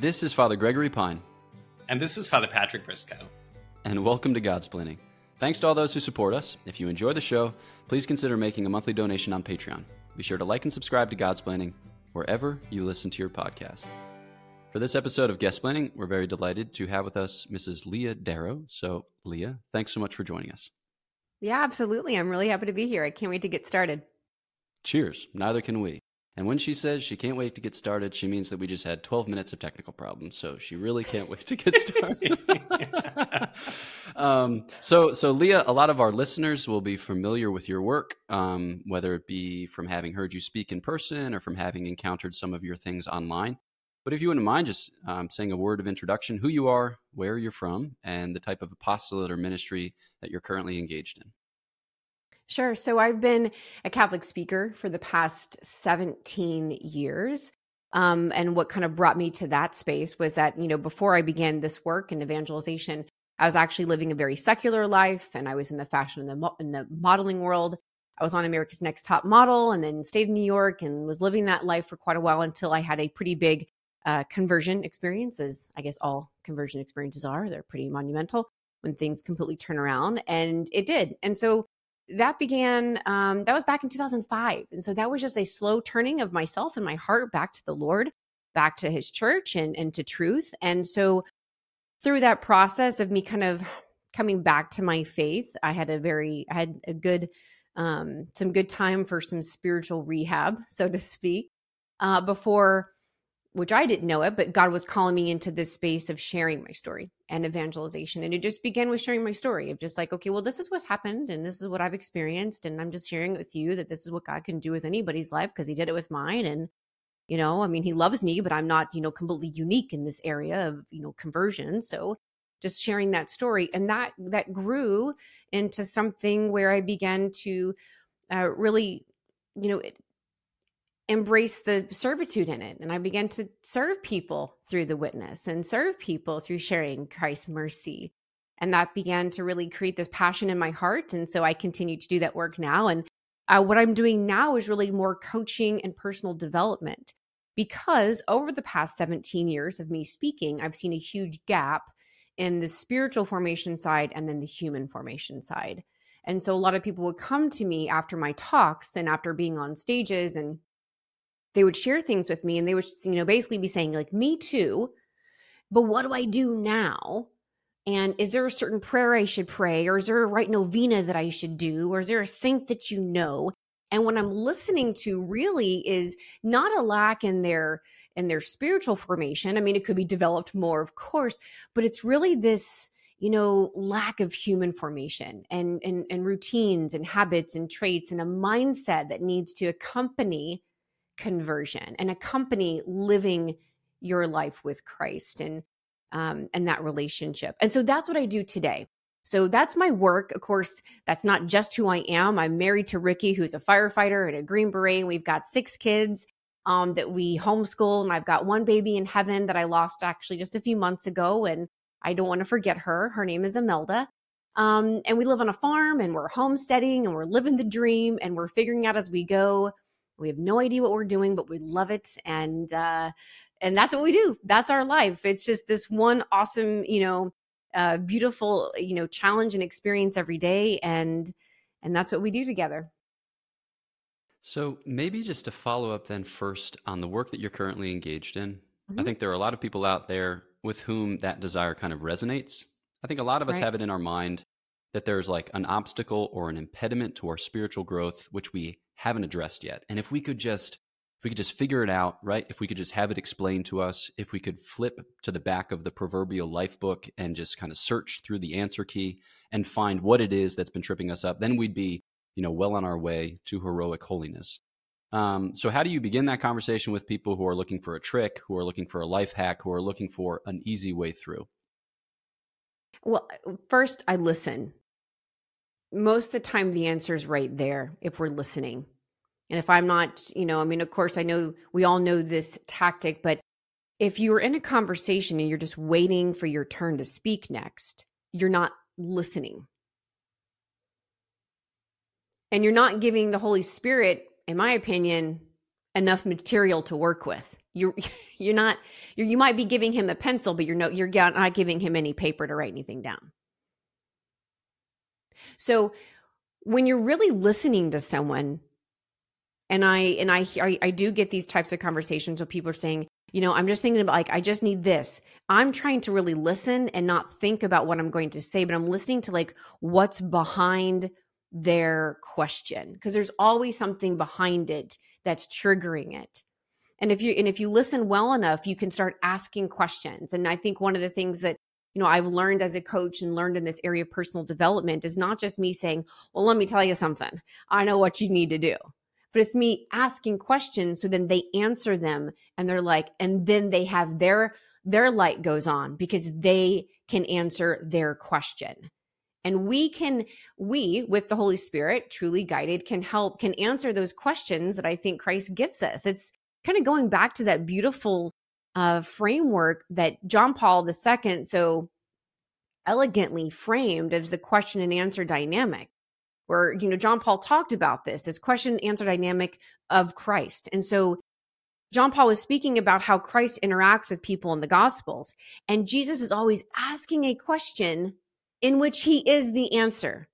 This is Father Gregory Pine. And this is Father Patrick Briscoe. And welcome to Godsplaining. Thanks to all those who support us. If you enjoy the show, please consider making a monthly donation on Patreon. Be sure to like and subscribe to Godsplaining wherever you listen to your podcast. For this episode of Guestsplaining, we're very delighted to have with us Mrs. Leah Darrow. So, Leah, thanks so much for joining us. Yeah, absolutely. I'm really happy to be here. I can't wait to get started. Cheers. Neither can we. And when she says she can't wait to get started, she means that we just had 12 minutes of technical problems. So she really can't wait to get started. um, so, so Leah, a lot of our listeners will be familiar with your work, um, whether it be from having heard you speak in person or from having encountered some of your things online. But if you wouldn't mind just um, saying a word of introduction, who you are, where you're from, and the type of apostolate or ministry that you're currently engaged in. Sure. So I've been a Catholic speaker for the past 17 years. Um, and what kind of brought me to that space was that, you know, before I began this work in evangelization, I was actually living a very secular life and I was in the fashion and the, in the modeling world. I was on America's Next Top Model and then stayed in New York and was living that life for quite a while until I had a pretty big uh, conversion experience, as I guess all conversion experiences are. They're pretty monumental when things completely turn around. And it did. And so that began um, that was back in 2005 and so that was just a slow turning of myself and my heart back to the lord back to his church and and to truth. And so through that process of me kind of coming back to my faith i had a very i had a good um some good time for some spiritual rehab so to speak uh before which I didn't know it, but God was calling me into this space of sharing my story and evangelization. And it just began with sharing my story of just like, okay, well, this is what happened and this is what I've experienced. And I'm just sharing it with you that this is what God can do with anybody's life because he did it with mine. And, you know, I mean, he loves me, but I'm not, you know, completely unique in this area of, you know, conversion. So just sharing that story. And that, that grew into something where I began to uh, really, you know, embrace the servitude in it. And I began to serve people through the witness and serve people through sharing Christ's mercy. And that began to really create this passion in my heart. And so I continue to do that work now. And uh, what I'm doing now is really more coaching and personal development because over the past 17 years of me speaking, I've seen a huge gap in the spiritual formation side and then the human formation side. And so a lot of people would come to me after my talks and after being on stages and they would share things with me and they would you know basically be saying like me too but what do i do now? And is there a certain prayer i should pray? Or is there a right novena that i should do? Or is there a saint that you know? And what i'm listening to really is not a lack in their in their spiritual formation. I mean it could be developed more of course but it's really this you know lack of human formation and and, and routines and habits and traits and a mindset that needs to accompany conversion and accompany living your life with Christ and um, and that relationship. And so that's what I do today. So that's my work. Of course, that's not just who I am. I'm married to Ricky, who's a firefighter and a Green Beret. We've got six kids um, that we homeschool, and I've got one baby in heaven that I lost actually just a few months ago, and I don't want to forget her. Her name is Imelda. Um, and we live on a farm, and we're homesteading, and we're living the dream, and we're figuring out as we go we have no idea what we're doing, but we love it. And, uh, and that's what we do. That's our life. It's just this one awesome, you know, uh, beautiful, you know, challenge and experience every day. And, and that's what we do together. So maybe just to follow up then first on the work that you're currently engaged in. Mm-hmm. I think there are a lot of people out there with whom that desire kind of resonates. I think a lot of us right. have it in our mind that there's like an obstacle or an impediment to our spiritual growth, which we haven't addressed yet. And if we could just if we could just figure it out, right? If we could just have it explained to us, if we could flip to the back of the proverbial life book and just kind of search through the answer key and find what it is that's been tripping us up, then we'd be, you know, well on our way to heroic holiness. Um, so, how do you begin that conversation with people who are looking for a trick, who are looking for a life hack, who are looking for an easy way through? Well, first, I listen most of the time the answer is right there if we're listening. And if i'm not you know i mean of course i know we all know this tactic but if you're in a conversation and you're just waiting for your turn to speak next you're not listening. And you're not giving the holy spirit in my opinion enough material to work with. You're you're not you're, you might be giving him a pencil but you're no you're not giving him any paper to write anything down so when you're really listening to someone and i and i i, do get these types of conversations where people are saying you know i'm just thinking about like i just need this. I'm trying to really listen and not think about what i'm going to say but i'm listening to like what's behind their question because there's always something behind it that's triggering it. And if you and if you listen well enough you can start asking questions. And i think one of the things that you know i've learned as a coach and learned in this area of personal development is not just me saying well let me tell you something. I know what you need to do. But it's me asking questions so then they answer them and they're like and then they have their their light goes on because they can answer their question. And we can we with the holy spirit truly guided can help can answer those questions that i think christ gives us. It's kind of going back to that beautiful uh, framework that john paul ii so elegantly framed as the question and answer dynamic where you know john paul talked about this this question and answer dynamic of christ and so john paul was speaking about how christ interacts with people in the gospels and jesus is always asking a question in which he is the answer.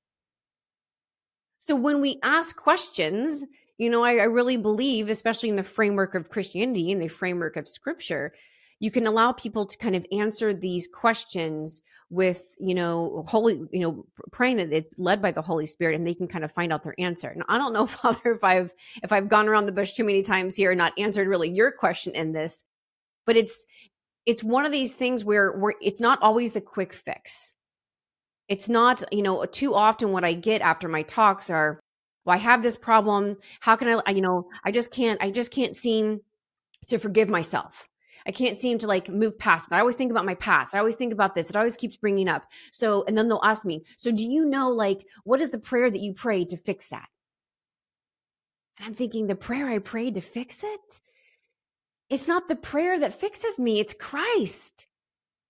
So when we ask questions, you know, I, I, really believe, especially in the framework of Christianity, in the framework of scripture, you can allow people to kind of answer these questions with, you know, holy, you know, praying that it's led by the Holy Spirit and they can kind of find out their answer. And I don't know, Father, if I've if I've gone around the bush too many times here and not answered really your question in this, but it's it's one of these things where where it's not always the quick fix it's not, you know, too often what I get after my talks are, well, I have this problem. How can I, you know, I just can't, I just can't seem to forgive myself. I can't seem to like move past it. I always think about my past. I always think about this. It always keeps bringing up. So, and then they'll ask me, so do you know, like, what is the prayer that you prayed to fix that? And I'm thinking, the prayer I prayed to fix it? It's not the prayer that fixes me, it's Christ.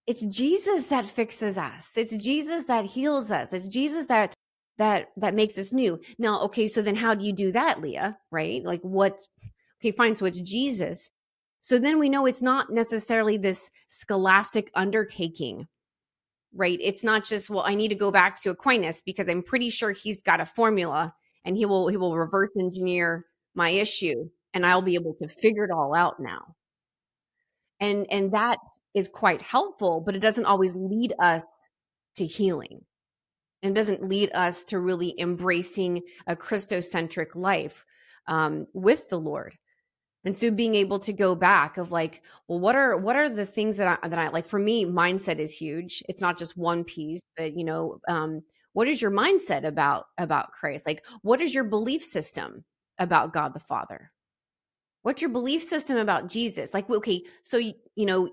It's Jesus that fixes us. It's Jesus that heals us. It's Jesus that that that makes us new. Now, okay, so then how do you do that, Leah? Right? Like what okay, fine, so it's Jesus. So then we know it's not necessarily this scholastic undertaking. Right? It's not just, well, I need to go back to Aquinas because I'm pretty sure he's got a formula and he will he will reverse engineer my issue and I'll be able to figure it all out now and and that is quite helpful but it doesn't always lead us to healing and doesn't lead us to really embracing a christocentric life um, with the lord and so being able to go back of like well what are what are the things that i that i like for me mindset is huge it's not just one piece but you know um, what is your mindset about about christ like what is your belief system about god the father What's your belief system about Jesus? Like, okay, so you, you know,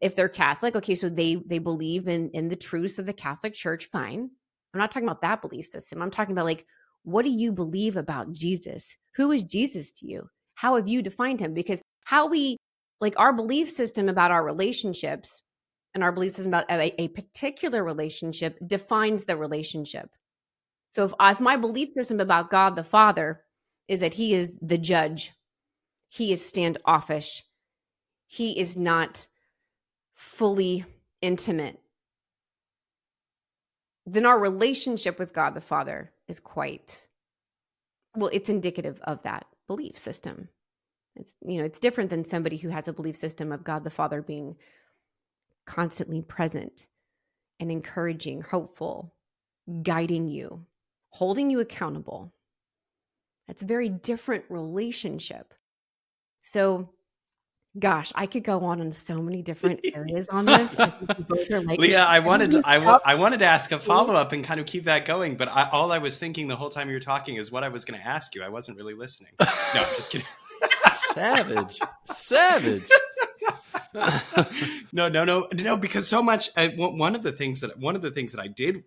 if they're Catholic, okay, so they they believe in in the truths of the Catholic Church. Fine. I'm not talking about that belief system. I'm talking about like, what do you believe about Jesus? Who is Jesus to you? How have you defined him? Because how we like our belief system about our relationships and our belief system about a, a particular relationship defines the relationship. So if, if my belief system about God the Father is that he is the judge he is standoffish. He is not fully intimate. Then our relationship with God the Father is quite well, it's indicative of that belief system. It's you know, it's different than somebody who has a belief system of God the Father being constantly present and encouraging, hopeful, guiding you, holding you accountable. That's a very different relationship. So, gosh, I could go on in so many different areas on this. like, Leah, I wanted to, I, w- I wanted to ask a follow up and kind of keep that going, but I, all I was thinking the whole time you were talking is what I was going to ask you. I wasn't really listening. No, just kidding. Savage, savage. no, no, no, no. Because so much. Uh, one of the things that one of the things that I did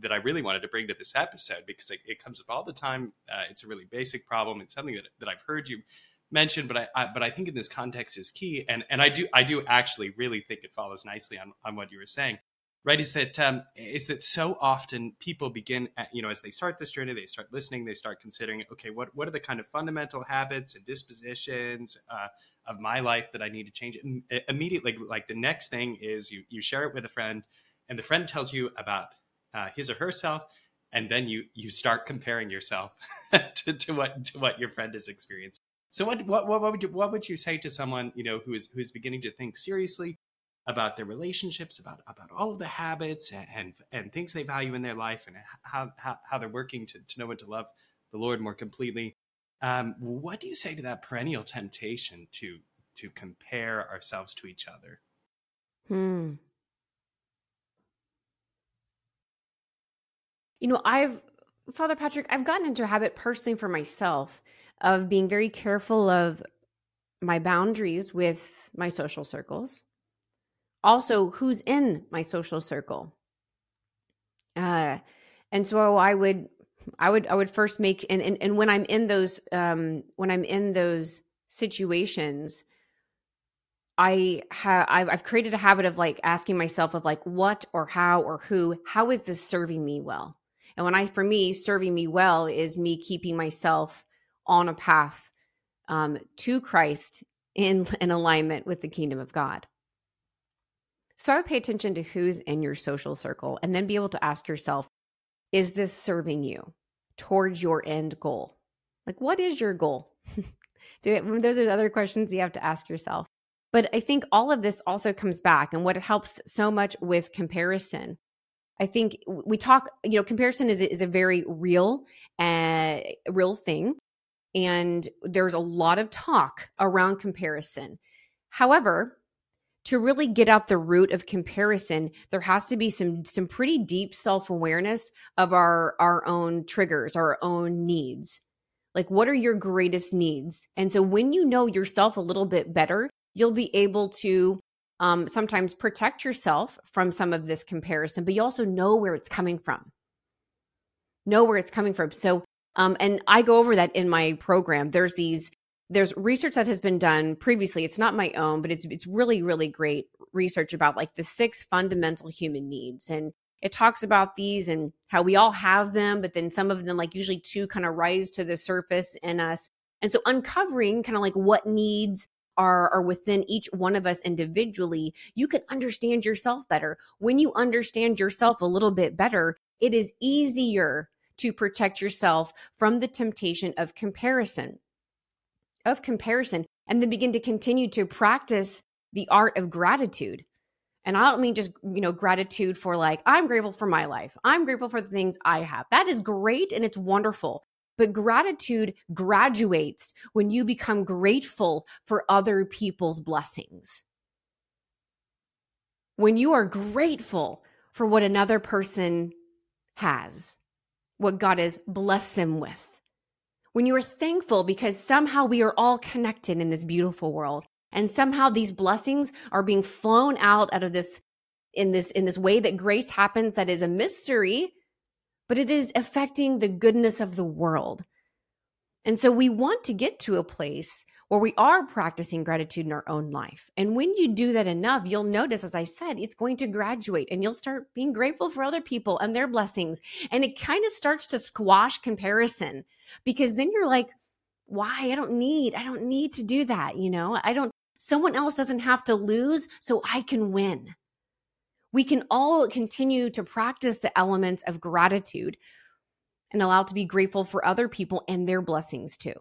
that I really wanted to bring to this episode because it, it comes up all the time. Uh, it's a really basic problem. It's something that that I've heard you mentioned, but I, I, but I think in this context is key, and and I do I do actually really think it follows nicely on on what you were saying. right? Is that um, is that so often people begin at, you know as they start this journey they start listening they start considering okay what what are the kind of fundamental habits and dispositions uh, of my life that i need to change? And immediately like the next thing is you you share it with a friend and the friend tells you about uh, his or herself and then you you start comparing yourself to, to what to what your friend has experienced so what, what what would you what would you say to someone you know who is who's beginning to think seriously about their relationships, about about all of the habits and and, and things they value in their life, and how how, how they're working to, to know and to love the Lord more completely. Um, what do you say to that perennial temptation to to compare ourselves to each other? Hmm. You know, I've Father Patrick, I've gotten into a habit personally for myself of being very careful of my boundaries with my social circles. Also who's in my social circle. Uh and so i would i would i would first make and and, and when i'm in those um when i'm in those situations i have I've, I've created a habit of like asking myself of like what or how or who how is this serving me well and when i for me serving me well is me keeping myself on a path um, to christ in in alignment with the kingdom of god so I would pay attention to who's in your social circle and then be able to ask yourself, is this serving you towards your end goal? Like, what is your goal? those are other questions you have to ask yourself. But I think all of this also comes back and what it helps so much with comparison. I think we talk, you know, comparison is, is a very real, uh, real thing. And there's a lot of talk around comparison. However, to really get out the root of comparison there has to be some some pretty deep self-awareness of our our own triggers our own needs like what are your greatest needs and so when you know yourself a little bit better you'll be able to um, sometimes protect yourself from some of this comparison but you also know where it's coming from. Know where it's coming from. So um, and i go over that in my program. There's these there's research that has been done previously. It's not my own but it's it's really really great research about like the six fundamental human needs. And it talks about these and how we all have them but then some of them like usually two kind of rise to the surface in us. And so uncovering kind of like what needs are are within each one of us individually you can understand yourself better when you understand yourself a little bit better it is easier to protect yourself from the temptation of comparison of comparison and then begin to continue to practice the art of gratitude. And I don't mean just, you know, gratitude for like, I'm grateful for my life. I'm grateful for the things I have. That is great and it's wonderful. But gratitude graduates when you become grateful for other people's blessings. When you are grateful for what another person has, what God has blessed them with when you are thankful because somehow we are all connected in this beautiful world and somehow these blessings are being flown out out of this in this in this way that grace happens that is a mystery but it is affecting the goodness of the world and so we want to get to a place where we are practicing gratitude in our own life. And when you do that enough, you'll notice, as I said, it's going to graduate and you'll start being grateful for other people and their blessings. And it kind of starts to squash comparison because then you're like, why? I don't need, I don't need to do that. You know, I don't, someone else doesn't have to lose so I can win. We can all continue to practice the elements of gratitude and allow to be grateful for other people and their blessings too.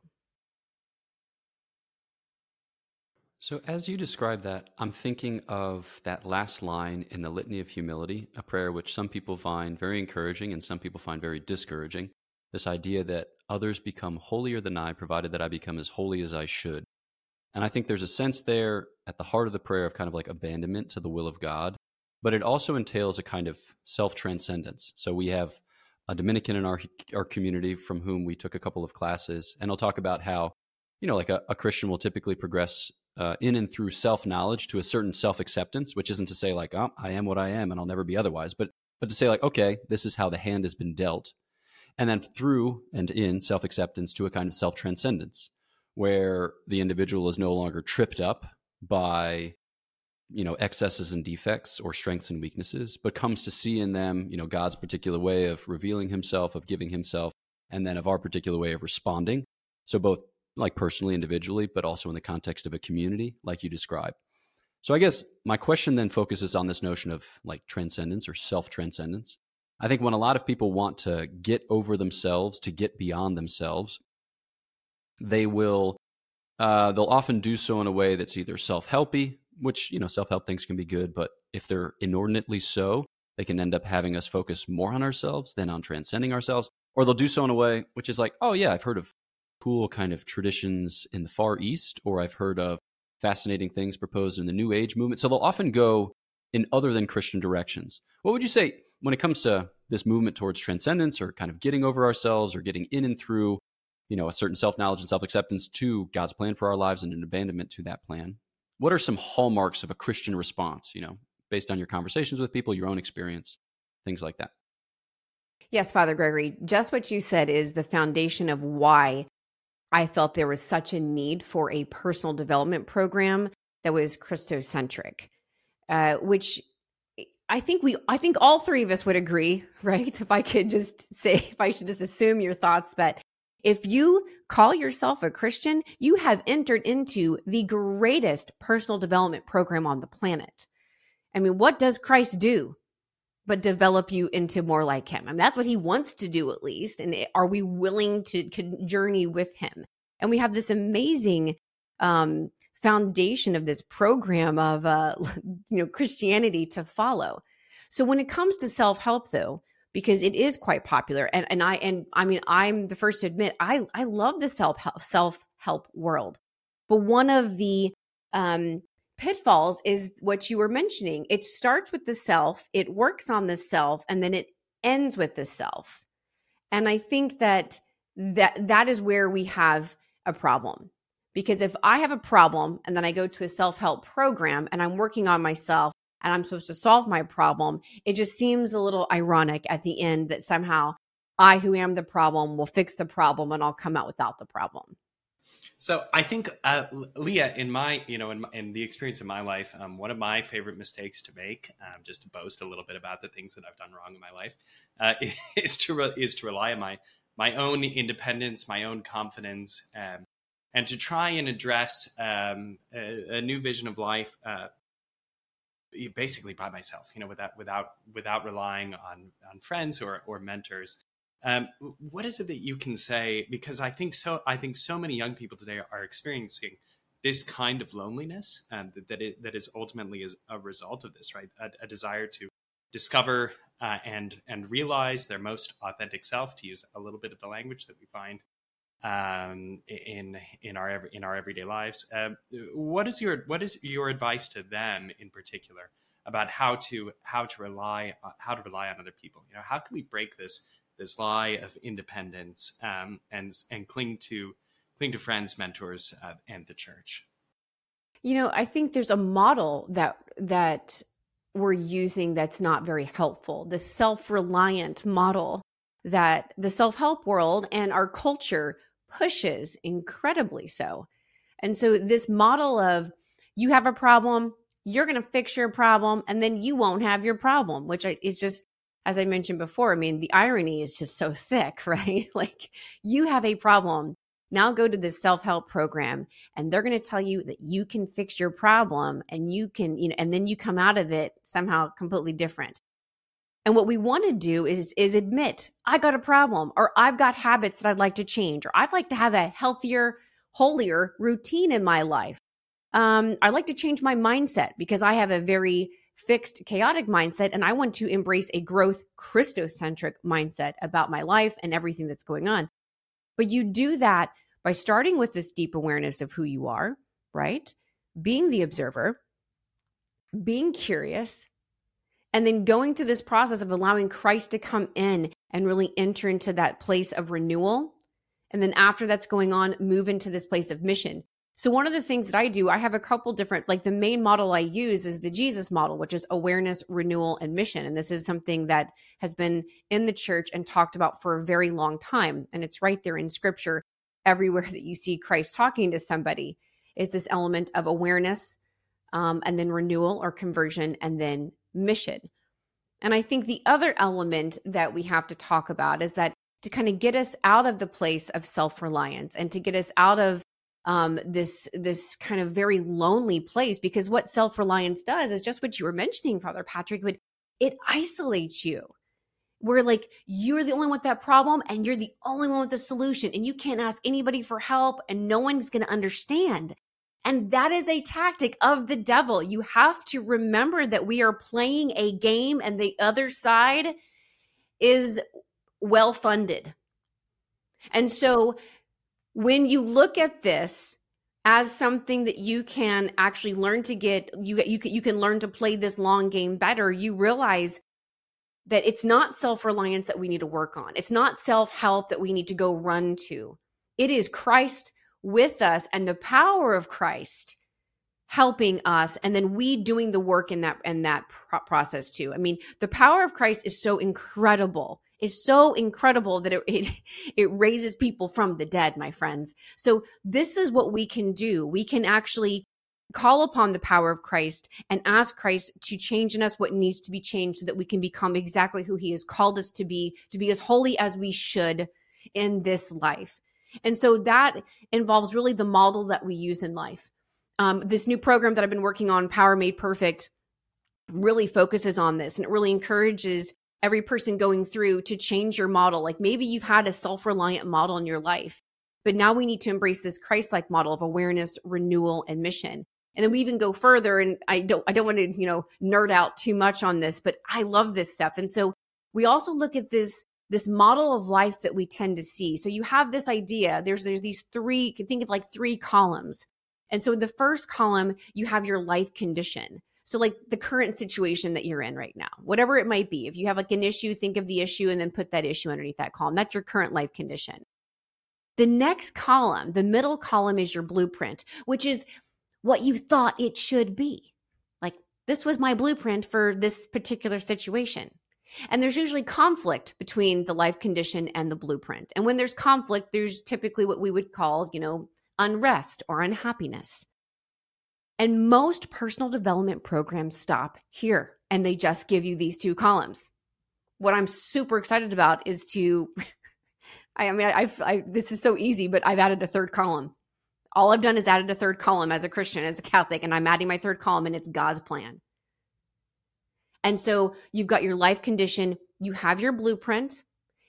So, as you describe that, I'm thinking of that last line in the Litany of Humility, a prayer which some people find very encouraging and some people find very discouraging. This idea that others become holier than I, provided that I become as holy as I should. And I think there's a sense there at the heart of the prayer of kind of like abandonment to the will of God, but it also entails a kind of self transcendence. So, we have a Dominican in our, our community from whom we took a couple of classes, and I'll talk about how you know, like a, a Christian will typically progress uh, in and through self knowledge to a certain self acceptance, which isn't to say like, oh, I am what I am and I'll never be otherwise, but but to say like, okay, this is how the hand has been dealt, and then through and in self acceptance to a kind of self transcendence, where the individual is no longer tripped up by you know excesses and defects or strengths and weaknesses but comes to see in them you know god's particular way of revealing himself of giving himself and then of our particular way of responding. So both like personally individually but also in the context of a community like you described so i guess my question then focuses on this notion of like transcendence or self transcendence i think when a lot of people want to get over themselves to get beyond themselves they will uh, they'll often do so in a way that's either self-helpy which you know self-help things can be good but if they're inordinately so they can end up having us focus more on ourselves than on transcending ourselves or they'll do so in a way which is like oh yeah i've heard of cool kind of traditions in the far east or i've heard of fascinating things proposed in the new age movement. So they'll often go in other than christian directions. What would you say when it comes to this movement towards transcendence or kind of getting over ourselves or getting in and through you know a certain self-knowledge and self-acceptance to god's plan for our lives and an abandonment to that plan what are some hallmarks of a Christian response, you know, based on your conversations with people, your own experience, things like that? Yes, Father Gregory, just what you said is the foundation of why I felt there was such a need for a personal development program that was Christocentric, uh, which I think we, I think all three of us would agree, right? If I could just say, if I should just assume your thoughts, but if you call yourself a Christian, you have entered into the greatest personal development program on the planet. I mean, what does Christ do but develop you into more like him? I mean, that's what he wants to do at least. And are we willing to journey with him? And we have this amazing um, foundation of this program of uh, you know Christianity to follow. So when it comes to self help, though, because it is quite popular. And and I and I mean I'm the first to admit I I love the self self help world. But one of the um pitfalls is what you were mentioning. It starts with the self, it works on the self and then it ends with the self. And I think that that that is where we have a problem. Because if I have a problem and then I go to a self-help program and I'm working on myself and I'm supposed to solve my problem, it just seems a little ironic at the end that somehow I, who am the problem, will fix the problem and I'll come out without the problem. So I think, uh, Leah, in my, you know, in, in the experience of my life, um, one of my favorite mistakes to make, um, just to boast a little bit about the things that I've done wrong in my life, uh, is to re- is to rely on my my own independence, my own confidence, um, and to try and address um, a, a, new vision of life uh, basically by myself, you know, without without without relying on on friends or or mentors. Um, what is it that you can say? Because I think so. I think so many young people today are experiencing this kind of loneliness um, that it, that is ultimately is a result of this, right? A, a desire to discover uh, and and realize their most authentic self, to use a little bit of the language that we find um, in in our in our everyday lives. Uh, what is your what is your advice to them in particular about how to how to rely uh, how to rely on other people? You know, how can we break this this lie of independence um, and and cling to cling to friends, mentors, uh, and the church? You know, I think there's a model that that we're using that's not very helpful. The self-reliant model that the self-help world and our culture pushes incredibly so. And so, this model of you have a problem, you're going to fix your problem, and then you won't have your problem, which is just, as I mentioned before, I mean, the irony is just so thick, right? like, you have a problem. Now go to this self help program, and they're going to tell you that you can fix your problem and you can, you know, and then you come out of it somehow completely different. And what we want to do is is admit I got a problem or I've got habits that I'd like to change or I'd like to have a healthier, holier routine in my life. Um, I like to change my mindset because I have a very fixed, chaotic mindset and I want to embrace a growth, Christocentric mindset about my life and everything that's going on. But you do that by starting with this deep awareness of who you are, right? Being the observer, being curious, and then going through this process of allowing Christ to come in and really enter into that place of renewal. And then after that's going on, move into this place of mission. So, one of the things that I do, I have a couple different, like the main model I use is the Jesus model, which is awareness, renewal, and mission. And this is something that has been in the church and talked about for a very long time. And it's right there in scripture. Everywhere that you see Christ talking to somebody is this element of awareness, um, and then renewal or conversion, and then mission. And I think the other element that we have to talk about is that to kind of get us out of the place of self reliance and to get us out of um, this this kind of very lonely place because what self reliance does is just what you were mentioning, Father Patrick. But it isolates you. Where like you're the only one with that problem and you're the only one with the solution, and you can't ask anybody for help, and no one's going to understand. And that is a tactic of the devil. You have to remember that we are playing a game, and the other side is well funded. And so when you look at this as something that you can actually learn to get you you can, you can learn to play this long game better, you realize that it's not self-reliance that we need to work on. It's not self-help that we need to go run to. It is Christ with us and the power of Christ helping us and then we doing the work in that in that pro- process too. I mean, the power of Christ is so incredible is so incredible that it, it, it raises people from the dead, my friends. So this is what we can do. We can actually call upon the power of Christ and ask Christ to change in us what needs to be changed so that we can become exactly who he has called us to be, to be as holy as we should in this life. And so that involves really the model that we use in life. Um, this new program that I've been working on, Power Made Perfect, really focuses on this and it really encourages every person going through to change your model. Like maybe you've had a self reliant model in your life, but now we need to embrace this Christ like model of awareness, renewal, and mission. And then we even go further, and I don't, I don't want to, you know, nerd out too much on this, but I love this stuff. And so we also look at this this model of life that we tend to see. So you have this idea. There's there's these three. You can think of like three columns. And so the first column, you have your life condition. So, like the current situation that you're in right now, whatever it might be, if you have like an issue, think of the issue and then put that issue underneath that column. That's your current life condition. The next column, the middle column, is your blueprint, which is what you thought it should be. Like, this was my blueprint for this particular situation. And there's usually conflict between the life condition and the blueprint. And when there's conflict, there's typically what we would call, you know, unrest or unhappiness. And most personal development programs stop here and they just give you these two columns. What I'm super excited about is to, I mean, I've, I, this is so easy, but I've added a third column. All I've done is added a third column as a Christian, as a Catholic, and I'm adding my third column and it's God's plan. And so you've got your life condition, you have your blueprint,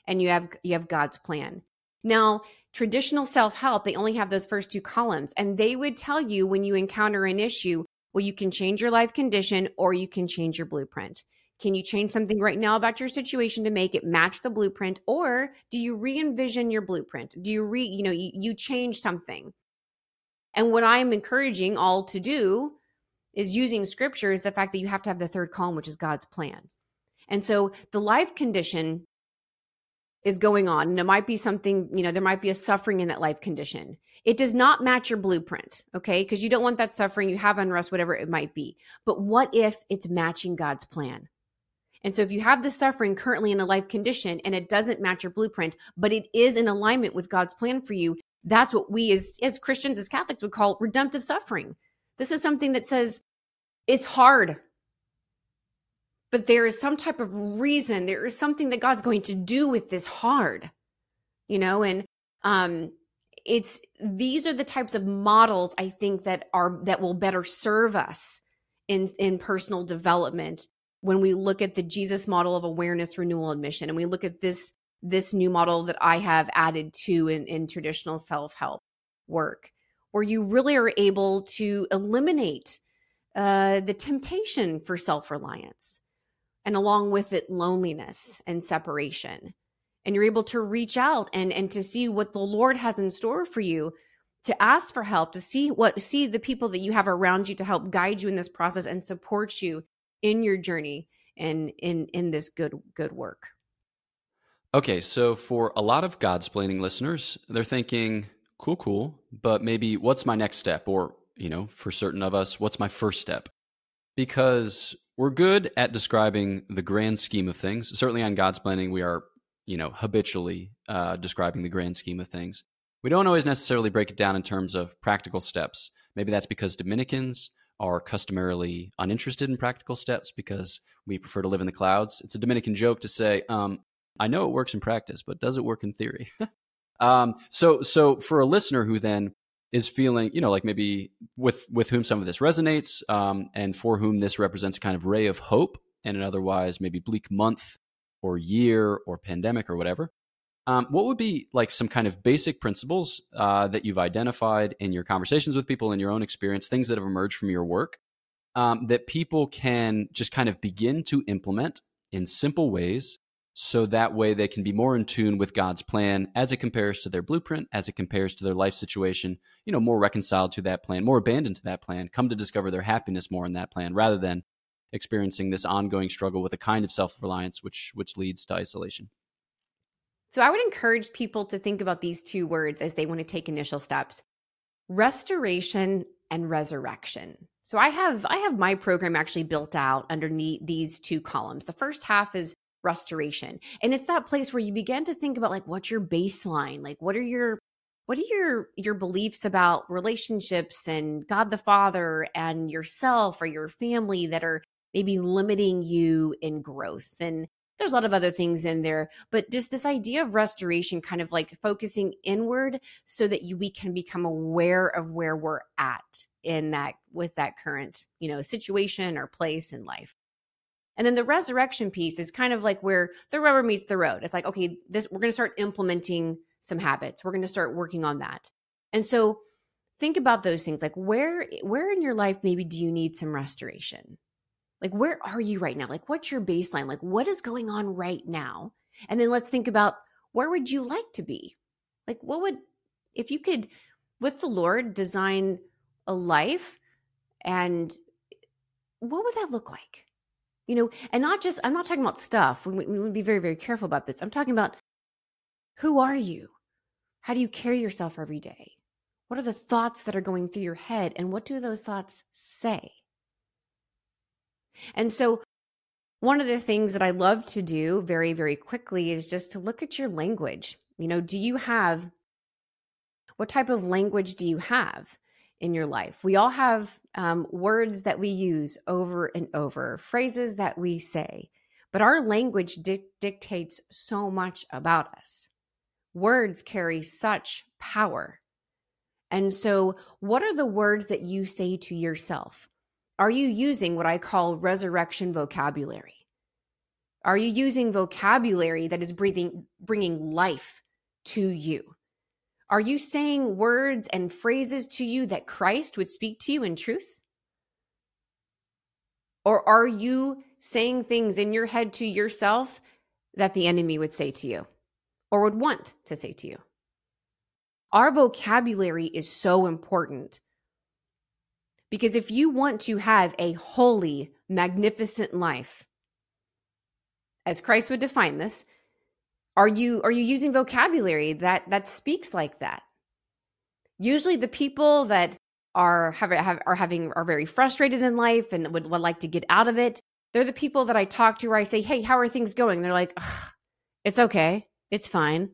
and you have you have God's plan. Now, traditional self help, they only have those first two columns. And they would tell you when you encounter an issue, well, you can change your life condition or you can change your blueprint. Can you change something right now about your situation to make it match the blueprint? Or do you re envision your blueprint? Do you re, you know, you, you change something? And what I'm encouraging all to do is using scripture is the fact that you have to have the third column, which is God's plan. And so the life condition is going on and it might be something you know there might be a suffering in that life condition. It does not match your blueprint okay? Because you don't want that suffering you have unrest whatever it might be. But what if it's matching god's plan? And so if you have the suffering currently in a life condition and it doesn't match your blueprint but it is in alignment with god's plan for you that's what we as as christians as catholics would call redemptive suffering this is something that says it's hard. But there is some type of reason. There is something that god's going to do with this hard you know? And um it's these are the types of models i think that are that will better serve us in in personal development when we look at the jesus model of awareness renewal and mission. And we look at this this new model that i have added to in, in traditional self-help work where you really are able to eliminate uh, the temptation for self-reliance and along with it loneliness and separation. And you're able to reach out and and to see what the lord has in store for you to ask for help to see what see the people that you have around you to help guide you in this process and support you in your journey and in in this good good work. Okay so for a lot of Godsplaining listeners they're thinking cool cool but maybe what's my next step or you know for certain of us what's my first step because we're good at describing the grand scheme of things. Certainly on Godsplaining, we are, you know, habitually uh, describing the grand scheme of things. We don't always necessarily break it down in terms of practical steps. Maybe that's because Dominicans are customarily uninterested in practical steps because we prefer to live in the clouds. It's a Dominican joke to say, um, I know it works in practice, but does it work in theory? um, so, so for a listener who then is feeling, you know, like maybe with with whom some of this resonates, um, and for whom this represents a kind of ray of hope in an otherwise maybe bleak month or year or pandemic or whatever. Um, what would be like some kind of basic principles uh, that you've identified in your conversations with people in your own experience, things that have emerged from your work um, that people can just kind of begin to implement in simple ways so that way they can be more in tune with God's plan as it compares to their blueprint, as it compares to their life situation, you know, more reconciled to that plan, more abandoned to that plan, come to discover their happiness more in that plan rather than experiencing this ongoing struggle with a kind of self-reliance which which leads to isolation. So I would encourage people to think about these two words as they want to take initial steps. Restoration and resurrection. So I have I have my program actually built out underneath these two columns. The first half is restoration. And it's that place where you begin to think about like what's your baseline? Like what are your what are your your beliefs about relationships and God the Father and yourself or your family that are maybe limiting you in growth? And there's a lot of other things in there, but just this idea of restoration kind of like focusing inward so that you we can become aware of where we're at in that with that current, you know, situation or place in life. And then the resurrection piece is kind of like where the rubber meets the road. It's like, okay, this we're going to start implementing some habits. We're going to start working on that. And so think about those things. Like where where in your life maybe do you need some restoration? Like where are you right now? Like what's your baseline? Like what is going on right now? And then let's think about where would you like to be? Like what would if you could with the Lord design a life and what would that look like? You know, and not just, I'm not talking about stuff. We, we would be very, very careful about this. I'm talking about who are you? How do you carry yourself every day? What are the thoughts that are going through your head? And what do those thoughts say? And so, one of the things that I love to do very, very quickly is just to look at your language. You know, do you have what type of language do you have? in your life. We all have um, words that we use over and over, phrases that we say, but our language di- dictates so much about us. Words carry such power. And so, what are the words that you say to yourself? Are you using what I call resurrection vocabulary? Are you using vocabulary that is breathing, bringing life to you? Are you saying words and phrases to you that Christ would speak to you in truth? Or are you saying things in your head to yourself that the enemy would say to you or would want to say to you? Our vocabulary is so important because if you want to have a holy, magnificent life, as Christ would define this, are you are you using vocabulary that that speaks like that? Usually the people that are have, have are having are very frustrated in life and would, would like to get out of it. They're the people that I talk to where I say, "Hey, how are things going?" They're like, "It's okay. It's fine."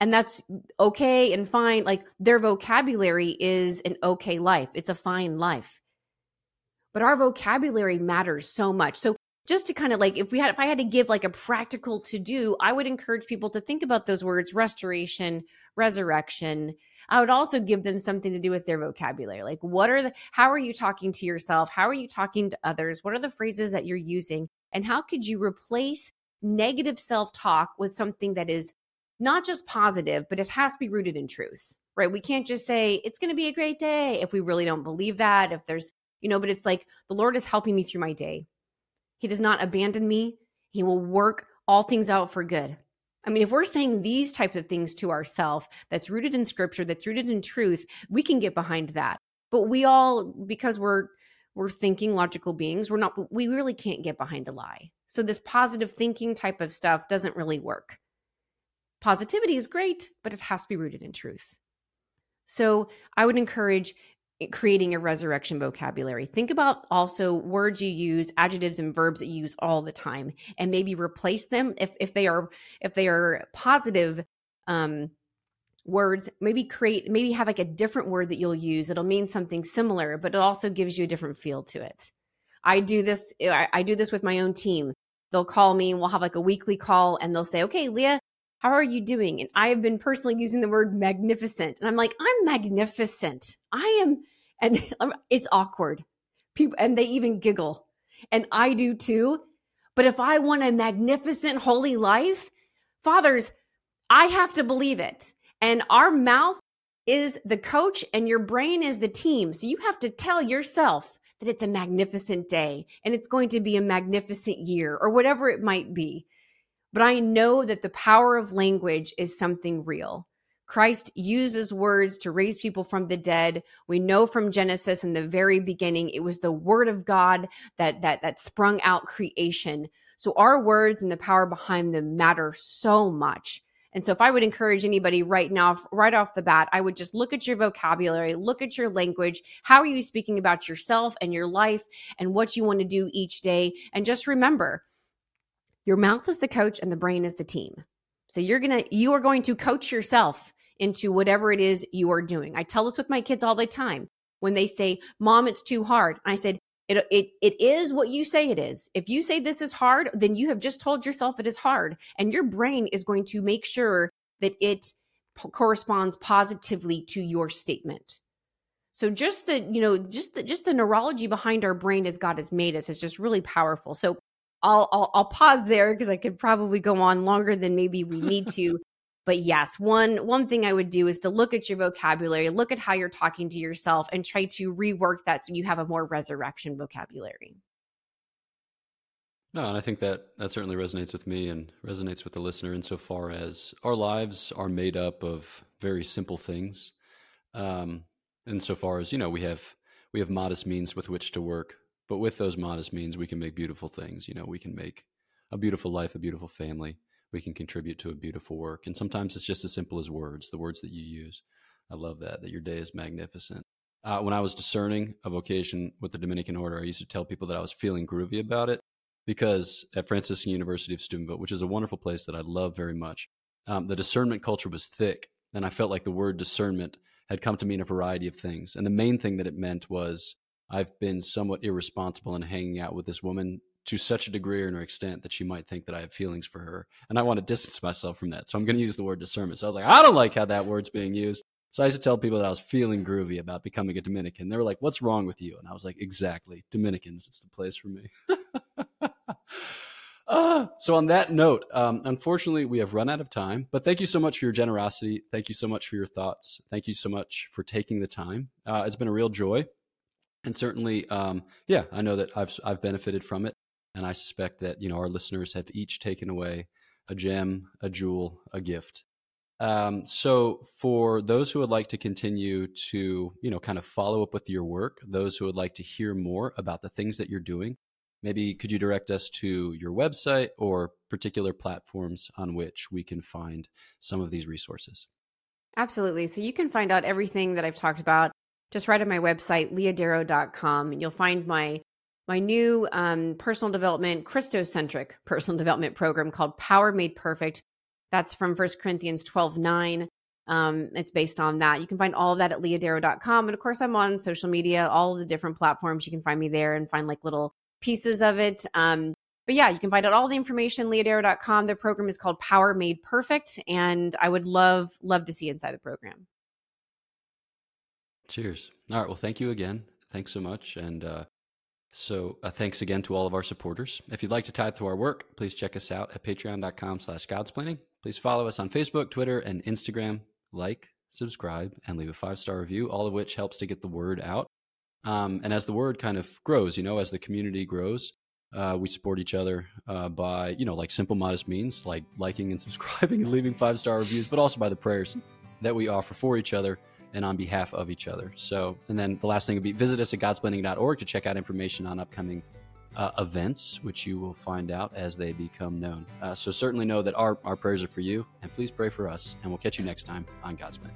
And that's okay and fine. Like their vocabulary is an okay life. It's a fine life. But our vocabulary matters so much. So just to kind of like if we had if i had to give like a practical to do i would encourage people to think about those words restoration resurrection. I would also give them something to do with their vocabulary like what are the how are you talking to yourself? How are you talking to others? What are the phrases that you're using? And how could you replace negative self-talk with something that is not just positive but it has to be rooted in truth right? We can't just say it's going to be a great day if we really don't believe that if there's you know but it's like the lord is helping me through my day he does not abandon me. He will work all things out for good. I mean, if we're saying these types of things to ourselves that's rooted in scripture, that's rooted in truth, we can get behind that. But we all, because we're we're thinking logical beings, we're not we really can't get behind a lie. So this positive thinking type of stuff doesn't really work. Positivity is great, but it has to be rooted in truth. So I would encourage creating a resurrection vocabulary. Think about also words you use, adjectives and verbs that you use all the time and maybe replace them if if they are if they are positive um words, maybe create, maybe have like a different word that you'll use. It'll mean something similar, but it also gives you a different feel to it. I do this, I, I do this with my own team. They'll call me and we'll have like a weekly call and they'll say, okay, Leah, how are you doing? And I have been personally using the word magnificent. And I'm like, I'm magnificent. I am, and it's awkward. People, and they even giggle. And I do too. But if I want a magnificent holy life, fathers, I have to believe it. And our mouth is the coach and your brain is the team. So you have to tell yourself that it's a magnificent day and it's going to be a magnificent year or whatever it might be. But I know that the power of language is something real. Christ uses words to raise people from the dead. We know from Genesis in the very beginning, it was the word of God that that that sprung out creation. So our words and the power behind them matter so much. And so if I would encourage anybody right now, right off the bat, I would just look at your vocabulary, look at your language. How are you speaking about yourself and your life and what you want to do each day? And just remember, your mouth is the coach and the brain is the team. So you're going to, you are going to coach yourself into whatever it is you are doing. I tell this with my kids all the time when they say, Mom, it's too hard. I said, it, it, it is what you say it is. If you say this is hard, then you have just told yourself it is hard. And your brain is going to make sure that it p- corresponds positively to your statement. So just the, you know, just the, just the neurology behind our brain as God has made us is just really powerful. So I'll, I'll, I'll pause there because I could probably go on longer than maybe we need to. but yes, one one thing I would do is to look at your vocabulary, look at how you're talking to yourself, and try to rework that so you have a more resurrection vocabulary. No, and I think that that certainly resonates with me and resonates with the listener insofar as our lives are made up of very simple things. Um, insofar as you know, we have we have modest means with which to work but with those modest means, we can make beautiful things. You know, we can make a beautiful life, a beautiful family. We can contribute to a beautiful work. And sometimes it's just as simple as words, the words that you use. I love that, that your day is magnificent. Uh, when I was discerning a vocation with the Dominican Order, I used to tell people that I was feeling groovy about it because at Franciscan University of Steubenville, which is a wonderful place that I love very much, um, the discernment culture was thick. And I felt like the word discernment had come to mean a variety of things. And the main thing that it meant was I've been somewhat irresponsible in hanging out with this woman to such a degree or an extent that she might think that I have feelings for her. And I want to distance myself from that. So I'm going to use the word discernment. So I was like, I don't like how that word's being used. So I used to tell people that I was feeling groovy about becoming a Dominican. They were like, What's wrong with you? And I was like, Exactly. Dominicans, it's the place for me. uh, so, on that note, um, unfortunately, we have run out of time. But thank you so much for your generosity. Thank you so much for your thoughts. Thank you so much for taking the time. Uh, it's been a real joy and certainly, um, yeah, I know that I've I've benefited from it, and I suspect that you know our listeners have each taken away a gem, a jewel, a gift. Um, so, for those who would like to continue to you know kind of follow up with your work, those who would like to hear more about the things that you're doing, maybe could you direct us to your website or particular platforms on which we can find some of these resources? Absolutely. So you can find out everything that I've talked about just right on my website, leahdarrow.com. And you'll find my my new um, personal development, Christocentric personal development program called Power Made Perfect. That's from First Corinthians 12 9. Um, it's based on that. You can find all of that at leahdarrow.com. And of course, I'm on social media, all the different platforms. You can find me there and find like little pieces of it. Um, but yeah, you can find out all the information, leahdarrow.com. The program is called Power Made Perfect. And I would love, love to see inside the program. Cheers. All right. Well, thank you again. Thanks so much. And uh, so uh, thanks again to all of our supporters. If you'd like to tithe to our work, please check us out at patreon.com slash godsplaining. Please follow us on Facebook, Twitter, and Instagram. Like, subscribe, and leave a five-star review, all of which helps to get the word out. Um, and as the word kind of grows, you know, as the community grows, uh, we support each other uh, by, you know, like simple, modest means, like liking and subscribing and leaving five star reviews, but also by the prayers that we offer for each other and on behalf of each other. So, and then the last thing would be visit us at godsplaining.org to check out information on upcoming uh, events, which you will find out as they become known. Uh, so, certainly know that our, our prayers are for you, and please pray for us. And we'll catch you next time on Godsplaining.